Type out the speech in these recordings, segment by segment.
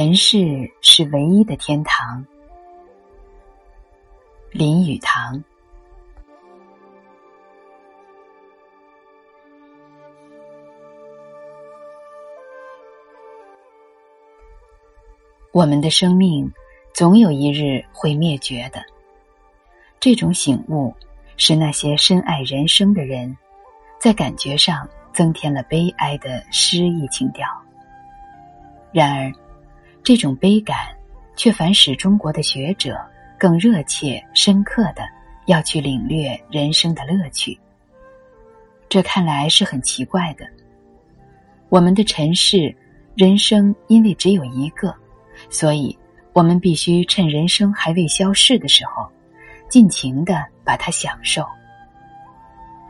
尘世是唯一的天堂。林语堂。我们的生命总有一日会灭绝的。这种醒悟，是那些深爱人生的人，在感觉上增添了悲哀的诗意情调。然而，这种悲感，却反使中国的学者更热切、深刻的要去领略人生的乐趣。这看来是很奇怪的。我们的尘世人生，因为只有一个，所以我们必须趁人生还未消逝的时候，尽情的把它享受。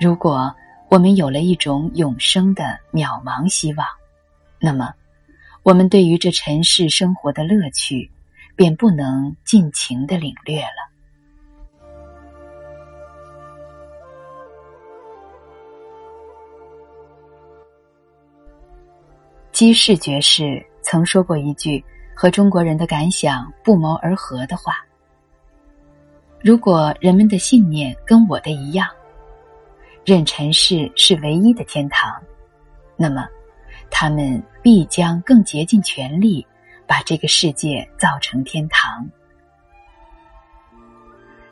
如果我们有了一种永生的渺茫希望，那么。我们对于这尘世生活的乐趣，便不能尽情的领略了。基士爵士曾说过一句和中国人的感想不谋而合的话：“如果人们的信念跟我的一样，认尘世是唯一的天堂，那么。”他们必将更竭尽全力，把这个世界造成天堂。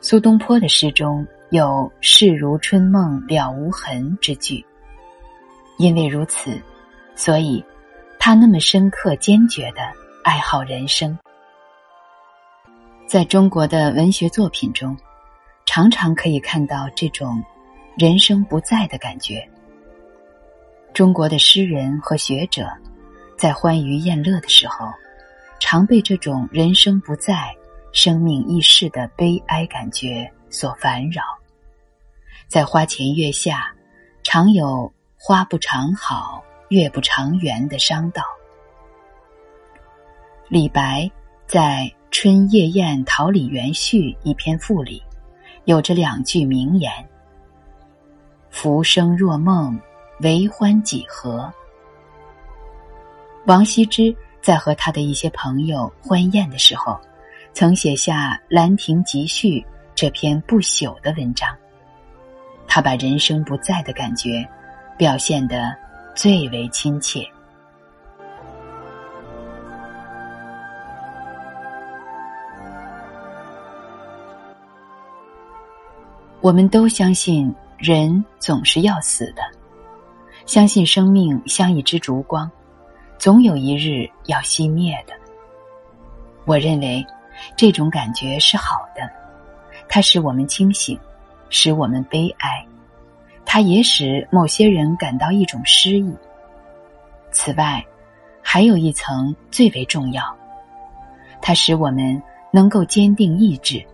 苏东坡的诗中有“世如春梦了无痕”之句，因为如此，所以他那么深刻坚决的爱好人生。在中国的文学作品中，常常可以看到这种人生不在的感觉。中国的诗人和学者，在欢愉宴乐的时候，常被这种人生不在、生命易逝的悲哀感觉所烦扰。在花前月下，常有“花不长好，月不长圆”的商道。李白在《春夜宴桃李园序》一篇赋里，有着两句名言：“浮生若梦。”为欢几何？王羲之在和他的一些朋友欢宴的时候，曾写下《兰亭集序》这篇不朽的文章。他把人生不在的感觉表现得最为亲切。我们都相信人总是要死的。相信生命像一支烛光，总有一日要熄灭的。我认为这种感觉是好的，它使我们清醒，使我们悲哀，它也使某些人感到一种诗意。此外，还有一层最为重要，它使我们能够坚定意志，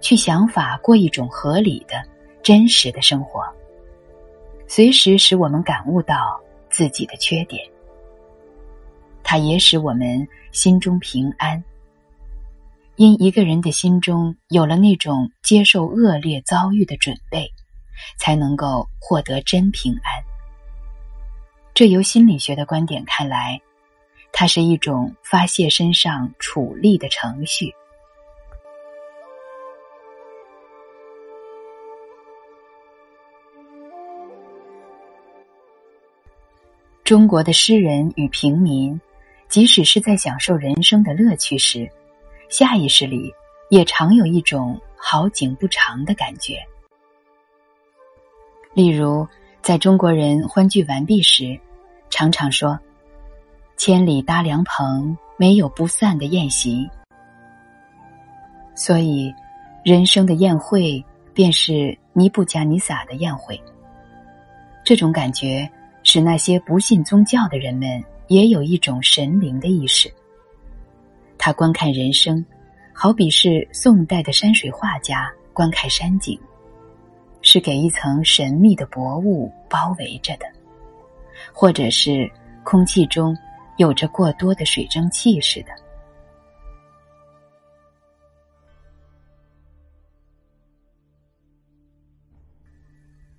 去想法过一种合理的、真实的生活。随时使我们感悟到自己的缺点，它也使我们心中平安。因一个人的心中有了那种接受恶劣遭遇的准备，才能够获得真平安。这由心理学的观点看来，它是一种发泄身上处力的程序。中国的诗人与平民，即使是在享受人生的乐趣时，下意识里也常有一种好景不长的感觉。例如，在中国人欢聚完毕时，常常说：“千里搭凉棚，没有不散的宴席。”所以，人生的宴会便是尼布贾尼撒的宴会。这种感觉。使那些不信宗教的人们也有一种神灵的意识。他观看人生，好比是宋代的山水画家观看山景，是给一层神秘的薄雾包围着的，或者是空气中有着过多的水蒸气似的。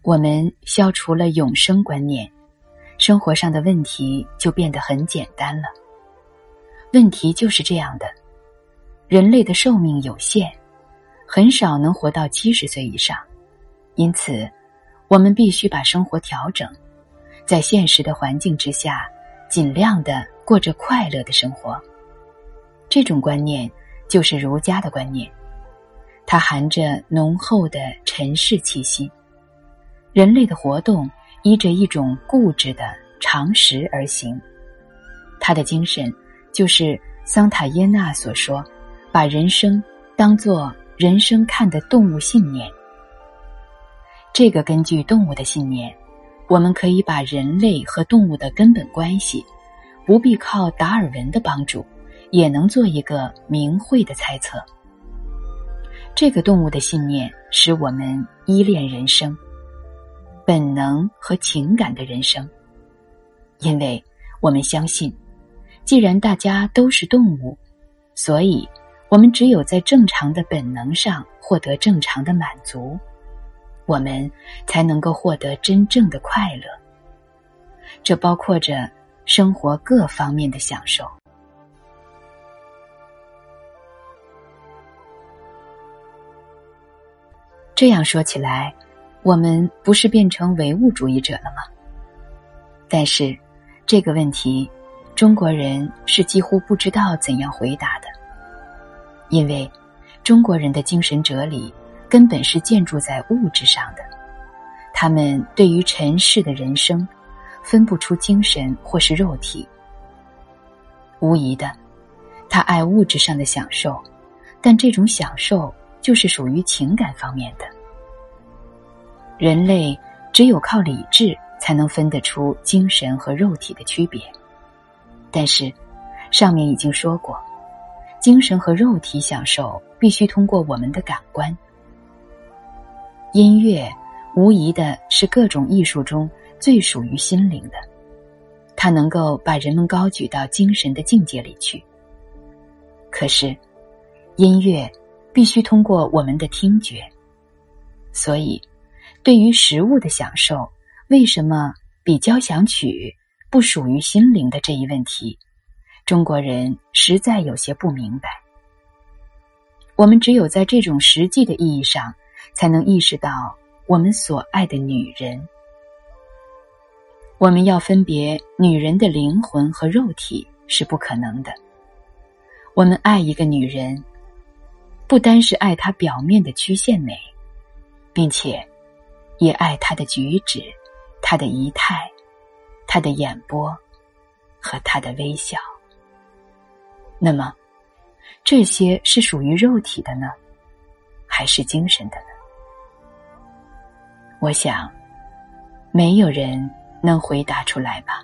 我们消除了永生观念。生活上的问题就变得很简单了。问题就是这样的：人类的寿命有限，很少能活到七十岁以上，因此，我们必须把生活调整，在现实的环境之下，尽量的过着快乐的生活。这种观念就是儒家的观念，它含着浓厚的尘世气息。人类的活动依着一种固执的常识而行，他的精神就是桑塔耶纳所说：“把人生当作人生看的动物信念。”这个根据动物的信念，我们可以把人类和动物的根本关系，不必靠达尔文的帮助。也能做一个明慧的猜测。这个动物的信念使我们依恋人生、本能和情感的人生，因为我们相信，既然大家都是动物，所以我们只有在正常的本能上获得正常的满足，我们才能够获得真正的快乐。这包括着生活各方面的享受。这样说起来，我们不是变成唯物主义者了吗？但是，这个问题，中国人是几乎不知道怎样回答的，因为中国人的精神哲理根本是建筑在物质上的。他们对于尘世的人生，分不出精神或是肉体。无疑的，他爱物质上的享受，但这种享受。就是属于情感方面的。人类只有靠理智才能分得出精神和肉体的区别，但是上面已经说过，精神和肉体享受必须通过我们的感官。音乐无疑的是各种艺术中最属于心灵的，它能够把人们高举到精神的境界里去。可是，音乐。必须通过我们的听觉，所以，对于食物的享受，为什么比交响曲不属于心灵的这一问题，中国人实在有些不明白。我们只有在这种实际的意义上，才能意识到我们所爱的女人。我们要分别女人的灵魂和肉体是不可能的。我们爱一个女人。不单是爱她表面的曲线美，并且也爱他的举止、他的仪态、他的眼波和他的微笑。那么，这些是属于肉体的呢，还是精神的呢？我想，没有人能回答出来吧。